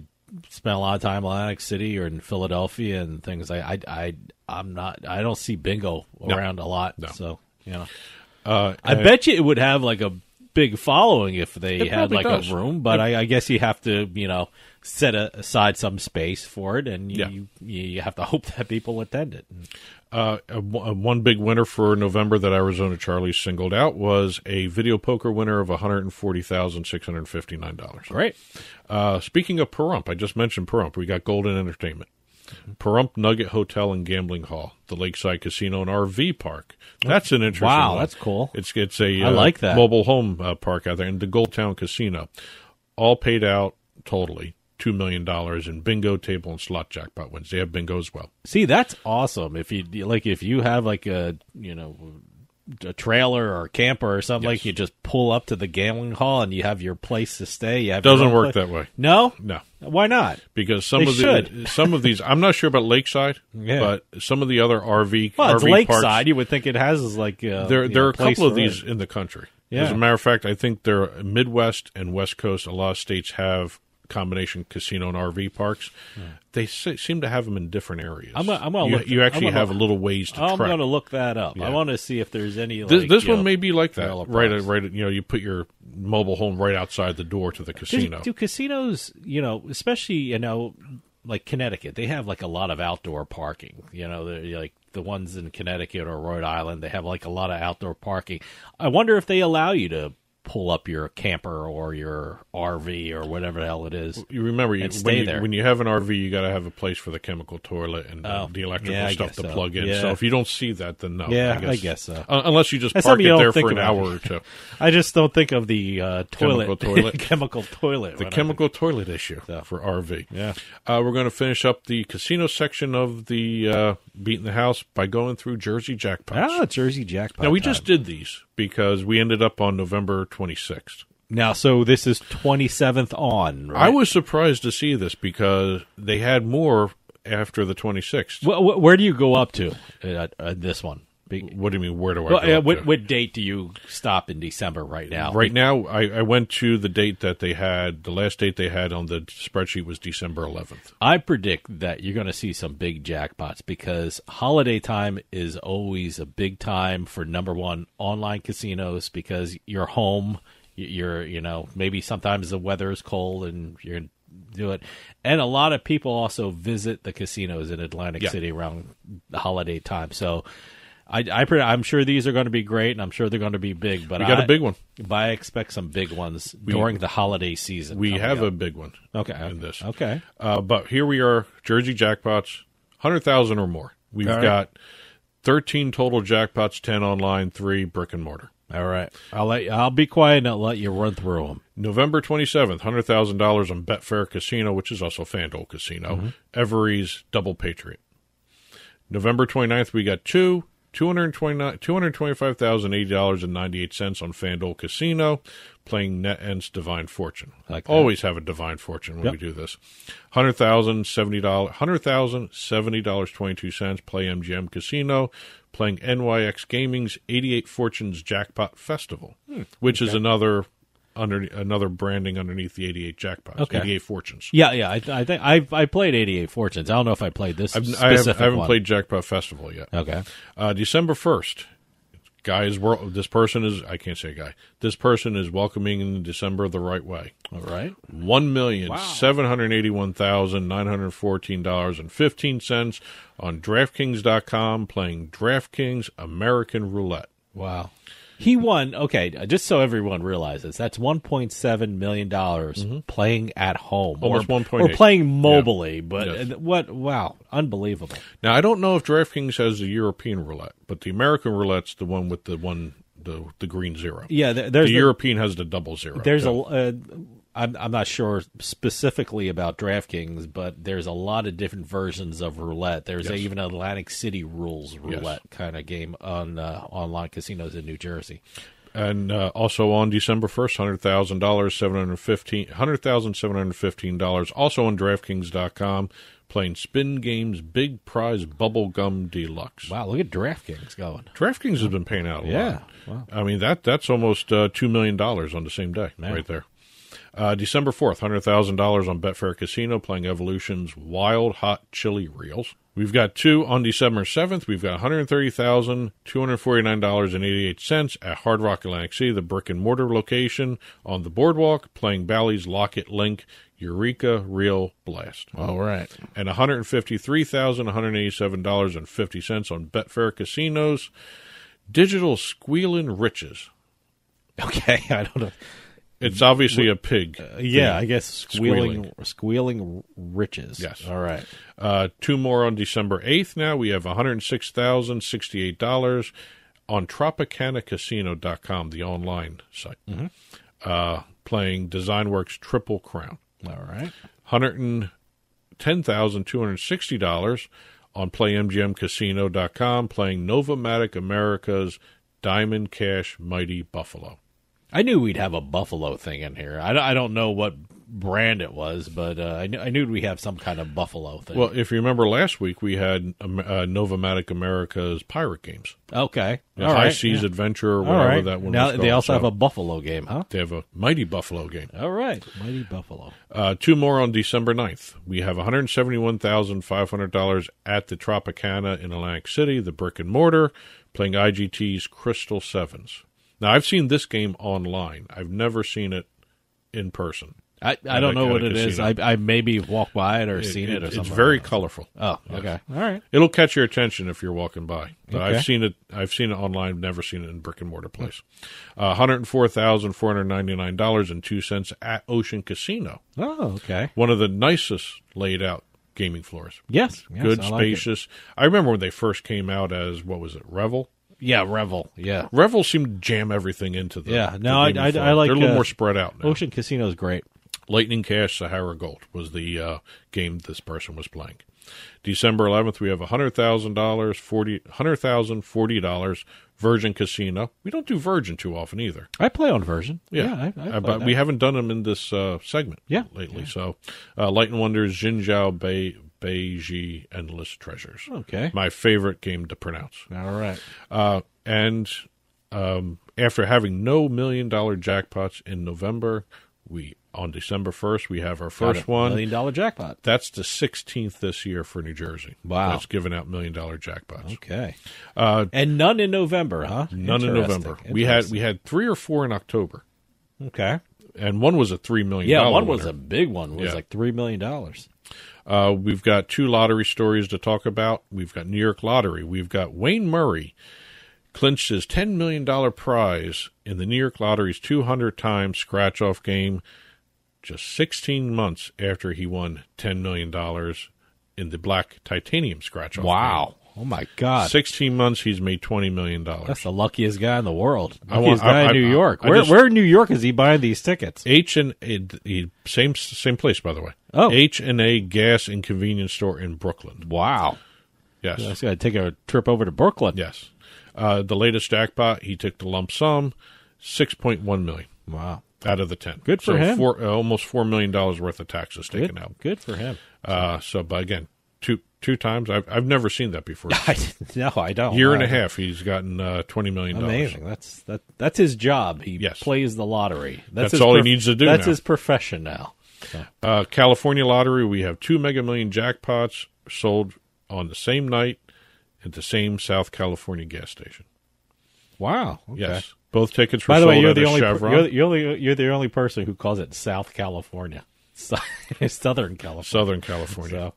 spent a lot of time in Atlantic City or in Philadelphia and things. I, I, I I'm not. I don't see bingo No. around a lot. No. So you know, Uh, I and- bet you it would have like a big following if they It had like does. a room. But It- I, I guess you have to, you know, set a, aside some space for it, and you, Yeah. you you have to hope that people attend it. Uh, a- a- one big winner for November that Arizona Charlie singled out was a video poker winner of one hundred forty thousand six hundred fifty nine dollars. Great. Uh, speaking of Pahrump, I just mentioned Pahrump. We got Golden Entertainment, Pahrump Nugget Hotel and Gambling Hall, the Lakeside Casino and RV Park. That's an interesting. Wow, one. that's cool. It's it's a I uh, like that. mobile home uh, park out there, and the Goldtown Casino, all paid out totally two million dollars in bingo table and slot jackpot wins. They have bingo as well. See, that's awesome. If you like, if you have like a you know a trailer or a camper or something like, you just pull up to the gambling hall and you have your place to stay. You have Doesn't work pla- that way. No, No. Why not? because some They of the some of these I'm not sure about Lakeside, Yeah. but some of the other RV Well, it's RV lakeside. parks, You would think it has like uh, there there know, are a couple of for it. these in the country. Yeah. As a matter of fact, I think they're Midwest and West Coast. A lot of states have combination casino and RV parks. They se- seem to have them in different areas. I'm gonna, I'm gonna you, look. you actually have a little ways to I'm going to look that up. I want to see if there's any. This, like, this you one know, may be like that, right? parks. Right. You know, you put your mobile home right outside the door to the Do, casino. do casinos, you know, especially you know, like Connecticut, they have like a lot of outdoor parking. You know, they're like the ones in Connecticut or Rhode Island, they have like a lot of outdoor parking. I wonder if they allow you to pull up your camper or your RV or whatever the hell it is. You remember you, stay you there. when you have an RV, you got to have a place for the chemical toilet and Oh, the electrical yeah, stuff to so. plug in. Yeah. So if you don't see that, then no. Yeah, I guess, I guess so. Uh, unless you just That's park it there for an hour or two. I just don't think of the uh, toilet, Chemical toilet. chemical toilet. The chemical toilet issue for RV. Yeah. Uh, we're going to finish up the casino section of the uh, Beating the House by going through Jersey jackpots. Ah, Jersey jackpot. now we time. just did these because we ended up on November 26th. now, so this is twenty seventh on. Right? I was surprised to see this because they had more after the 26th. Wh- wh- where do you go up to uh, uh, this one? What do you mean? Where do I well, go? uh, what, what date do you stop in December right now? Right now, I, I went to the date that they had. The last date they had on the spreadsheet was December 11th. I predict that you're going to see some big jackpots because holiday time is always a big time for number one online casinos because you're home, you're you know maybe sometimes the weather is cold and you're do it, and a lot of people also visit the casinos in Atlantic Yeah. City around holiday time. So. I, I, I'm sure these are going to be great, and I'm sure they're going to be big. But We got a I- big one. But I expect some big ones We- during the holiday season. We have up. a big one. Okay. In this. Okay. Uh, but here we are, Jersey jackpots. hundred thousand or more. We've right. got thirteen total jackpots, ten online, three brick and mortar. All right. I'll let you, I'll be quiet and I'll let you run through them. November 27th, $100,000 on Betfair Casino, which is also FanDuel Casino. Mhm. Every's Double Patriot. November 29th, we got two. 229 $225,080.98 on FanDuel Casino, playing NetEnt's Divine Fortune. Like. Always have a Divine Fortune when Yep. we do this. $100,000, $70, $100,000, $70.22, PlayMGM Casino, playing NYX Gaming's 88 Fortunes Jackpot Festival, Hmm, which is another under another branding underneath the 88 jackpots, Okay. 88 Fortunes. Yeah, yeah. I, I think I I played 88 Fortunes. I don't know if I played this I've, specific I haven't, I haven't played Jackpot Festival yet. Okay. Uh, December 1st. Guy is world. This person is. I can't say guy. This person is welcoming in December the right way. All right. One million seven hundred eighty-one thousand nine hundred fourteen dollars and fifteen cents on DraftKings.com playing DraftKings American Roulette. Wow. He won. Okay, just so everyone realizes, that's 1.7 million dollars playing at home, Mm-hmm. Almost or, 1.8. or playing Yeah. mobily. But Yes. what? Wow, unbelievable. Now I don't know if DraftKings has the European roulette, but the American roulette's the one with the one the the green zero. Yeah, there's the the- European has the double zero. There's Yeah. a. Uh, I'm I'm not sure specifically about DraftKings, but there's a lot of different versions of roulette. There's Yes. even Atlantic City rules roulette kind of game on uh, online casinos in New Jersey. And uh, also on December first, hundred thousand dollars, seven hundred fifteen, hundred thousand seven hundred fifteen dollars. Also on DraftKings.com, playing Spin Games Big Prize Bubblegum Deluxe. Wow, look at DraftKings going. DraftKings has been paying out a Yeah, lot. wow. I mean that that's almost uh, two million dollars on the same day, Man. right there. Uh, December fourth, hundred thousand dollars on Betfair Casino, playing Evolution's Wild Hot Chili Reels. We've got two on December seventh. We've got one hundred thirty thousand two hundred forty nine dollars and eighty eight cents at Hard Rock Atlantic City, the brick and mortar location on the boardwalk, playing Bally's Locket Link Eureka Real Blast. All right. And one hundred fifty three thousand one hundred eighty seven dollars and fifty cents on Betfair Casinos. Digital Squealin' Riches. Okay, I don't know. It's obviously a pig. Uh, yeah, thing. I guess squealing, squealing, riches. Yes. All right. Uh, two more on December 8th now. We have $106,068 on TropicanaCasino.com, the online site, Mhm. uh, playing DesignWorks Triple Crown. All right. $110,260 on PlayMGMCasino.com, playing Novomatic America's Diamond Cash Mighty Buffalo. I knew we'd have a buffalo thing in here. I, don't- I don't know what brand it was, but uh, I knew I knew we'd have some kind of buffalo thing. Well, if you remember last week, we had um, uh, Novomatic America's Pirate Games. okay. All High right, Seas yeah. Adventure, or whatever right. that one now, was They also have a buffalo game, huh? They have a Mighty Buffalo game. All right. Mighty Buffalo. Uh, two more on December 9th. We have $171,500 at the Tropicana in Atlantic City, the brick and mortar, playing IGT's Crystal Sevens. Now, I've seen this game online. I've never seen it in person. I, I don't know what it is. I, I maybe walked by it or seen it, or something. It's very colorful. Oh, Yes. okay. All right. It'll catch your attention if you're walking by. Okay. I've seen it. I've seen it online. Never seen it in brick and mortar place. Uh, One hundred four thousand four hundred ninety nine dollars and two cents at Ocean Casino. Oh, okay. One of the nicest laid out gaming floors. Yes, yes, good, I like it. spacious. I remember when they first came out as what was it, Revel. Yeah, Revel. Yeah. Revel seemed to jam everything into the. Yeah. the No, I, I. I like They're a little uh, more spread out now. Ocean Casino is great. Lightning Cash Sahara Gold was the uh, game this person was playing. December 11th, we have $100,000, 40 $100,000, $40 Virgin Casino. We don't do Virgin too often either. I play on Virgin. Yeah, Yeah, I- I Uh, but we haven't done them in this uh, segment Yeah, lately. So, uh, Light and Wonders, Jinjiao, Bei, Beiji, Endless Treasures. Okay. My favorite game to pronounce. All right. Uh, and um, after having no million dollar jackpots in November, we on December first we have our first one million dollar jackpot. That's the sixteenth this year for New Jersey. Wow. that's giving out million dollar jackpots. Okay. Uh, And none in November, huh? none in November. We had we had three or four in October, Okay. and one was a three million. Yeah, one was a big one. It was Yeah. like three million dollars. Uh, we've got two lottery stories to talk about. We've got New York Lottery. We've got Wayne Murray clinched his $10 million prize in the New York Lottery's 200 times scratch off game just 16 months after he won $10 million in the black titanium scratch off. Game. Wow. Oh my God! Sixteen months, he's made twenty million dollars. That's the luckiest guy in the world. I Luckiest want- guy I- in New I- York. I where just- where in New York is he buying these tickets? H and A, same same place by the way. Oh. H and A Gas and Convenience Store in Brooklyn. Wow. Yes. I got to take a trip over to Brooklyn. Yes. Uh, the latest jackpot, he took the lump sum, six point one million. Wow. Out of the ten. Good for so him. Four, uh, almost four million dollars worth of taxes taken Good, out. good for him. Uh, so, but again, two two times. I've I've never seen that before. no, I don't. Year and a half, he's gotten uh, twenty million. Amazing. That's that. That's his job. He Yes. plays the lottery. That's his all he needs to do That's now. his profession now. So, Uh, California lottery, we have two Mega Million jackpots sold on the same night at the same South California gas station. wow. Okay. Yes, both tickets were By the sold way, you're at the only per- you're, the- you're the you're the only person who calls it South California, Southern California, Southern California.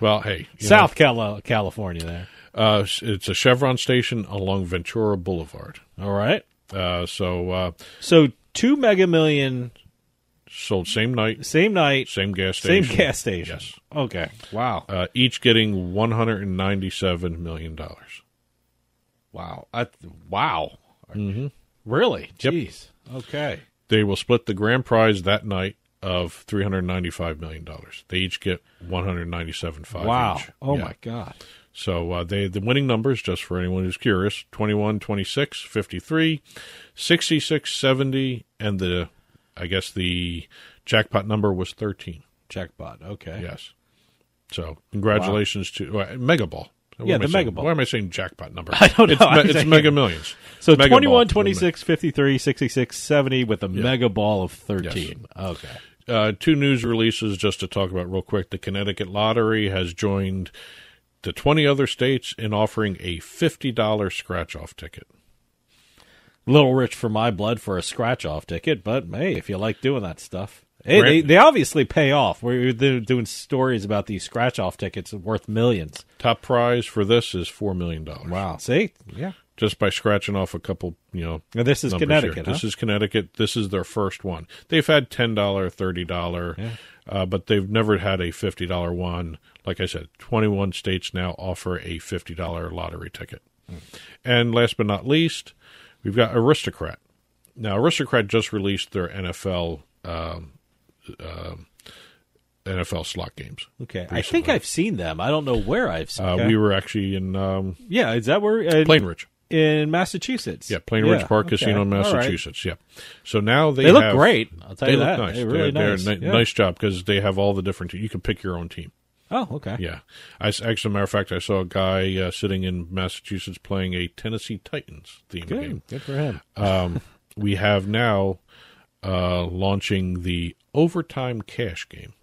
Well, hey, South Cali- California. There. uh, it's a Chevron station along Ventura Boulevard. All right. Uh, so uh, So two Mega Million, sold same night, same night, same gas same station. gas station. Yes. Okay. Wow. Uh, each getting one hundred and ninety-seven million dollars. Wow. I, wow. Mm-hmm. Really? Yep. Jeez. Okay. They will split the grand prize that night of three hundred ninety-five million dollars. They each get one hundred ninety-seven five. Wow. Each. Oh Yeah. my God. So uh, they the winning numbers, just for anyone who's curious, 21, 26, 53, 66, 70, and the, I guess the jackpot number was 13. Jackpot. Okay. Yes. So congratulations to uh, Mega Ball. Yeah, the? Mega Ball. Why am I saying jackpot number? I don't It's, know. me- it's saying- Mega Millions. So Mega 21, Ball. 26, 53, 66, 70 with a Yeah. mega ball of 13. Okay. Uh, two news releases just to talk about real quick. The Connecticut Lottery has joined the 20 other states in offering a $50 scratch off ticket. little rich for my blood for a scratch off ticket, but hey, if you like doing that stuff. Hey, they, they obviously pay off. We're they're doing stories about these scratch off tickets worth millions. Top prize for this is $4 million. Wow. See? Yeah. Just by scratching off a couple, you know. Now, this is Connecticut, here. This is Connecticut. This is their first one. They've had $10, $30, uh, but they've never had a $50 one. Like I said, 21 states now offer a $50 lottery ticket. Hmm. And last but not least, we've got Aristocrat. Now, Aristocrat just released their NFL um, um NFL slot games. Okay. I think I've seen them. I don't know where I've seen Uh, okay. We were actually in um, Yeah, is that where? In, Plainridge. In Massachusetts. Yeah, Plainridge Yeah, Park okay. Casino in All right. Massachusetts. Yeah. So now they They look have- great, I'll tell they you look that. Nice. They're really they're, nice, ni- yeah. nice job because they have all the different. You can pick your own team. Oh, okay. Yeah. I actually, matter of fact, I saw a guy uh, sitting in Massachusetts playing a Tennessee Titans theme Good. game. Good for him. Um, we have now uh, launching the overtime cash game,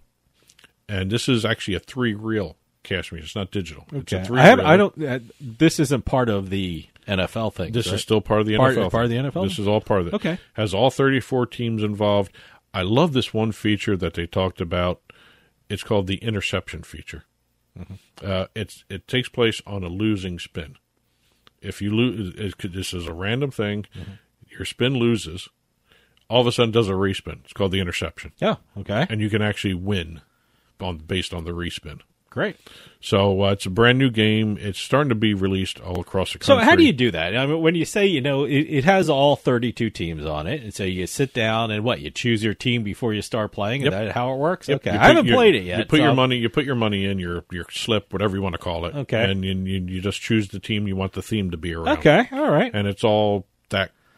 and this is actually a three reel cash machine. It's not digital. It's a Okay. three I have. I don't. Uh, this isn't part of the NFL thing. This right? is still part of the Part- NFL. Part of the NFL. This is all part of it. Okay. Has all 34 teams involved. I love this one feature that they talked about. It's called the interception feature. Mm-hmm. Uh, it's it takes place on a losing spin. If you lose, this is a random thing. Mm-hmm. Your spin loses. All of a sudden, does a respin. It's called the interception. Yeah. Okay. And you can actually win on based on the respin. Great. So uh, it's a brand new game. It's starting to be released all across the country. So how do you do that? I mean, when you say you know it, it has all thirty-two teams on it, and so you sit down and what you choose your team before you start playing. Is Yep. that how it works? Yep. Okay, You I haven't your- played it yet. You put so- your money. You put your money in your your slip, whatever you want to call it. Okay. And you, you you just choose the team you want the theme to be around. Okay, all right. And it's all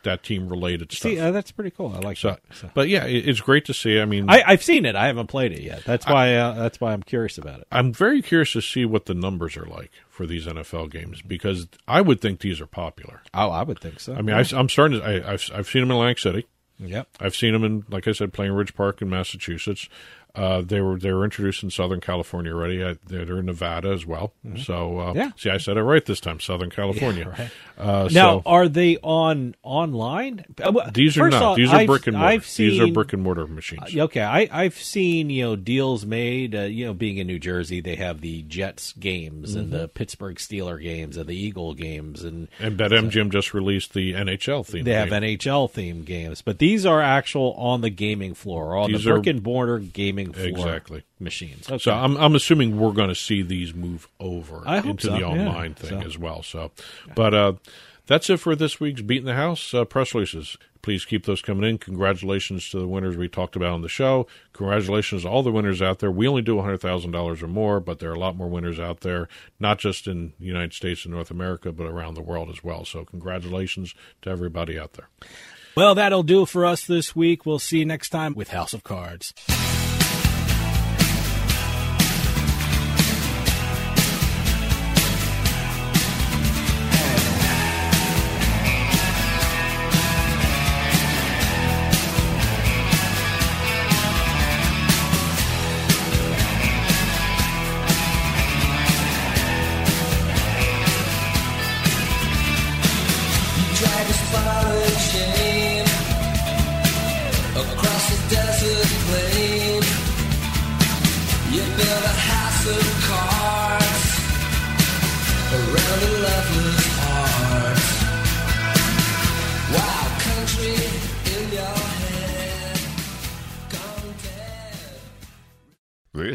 that team related stuff. See, uh, that's pretty cool. I like so, that. So- but yeah, it, it's great to see. I mean, I, I've seen it. I haven't played it yet. That's why. uh, that's why I'm curious about it. I'm very curious to see what the numbers are like for these NFL games because I would think these are popular. Oh, I would think so. I mean, I, am starting to. I, I've I've seen them in Atlantic City. Yep. I've seen them in, like I said, Plainridge Park in Massachusetts. Uh, they were they were introduced in Southern California already. I, they're, in Nevada as well. So uh, Yeah. see, I said it right this time. Southern California. right. uh, now, so are they on online? Uh, these are not. off, these are I've- brick and mortar. I've these are brick and mortar machines. Uh, okay, I, I've seen you know deals made. Uh, you know, being in New Jersey, they have the Jets games and Mm-hmm. the Pittsburgh Steeler games and the Eagle games, and And BetMGM just released the NHL theme. they have. NHL themed games. But these are actual on the gaming floor, on These the are- brick and mortar gaming for exactly machines. So I'm I'm assuming we're going to see these move over into so, the yeah. online thing So- as well. So, but uh, that's it for this week's Beating the House uh, press releases. Please keep those coming in. Congratulations to the winners we talked about on the show. Congratulations to all the winners out there. We only do $100,000 or more, but there are a lot more winners out there, not just in the United States and North America, but around the world as well. So, congratulations to everybody out there. Well, that'll do for us this week. We'll see you next time with House of Cards.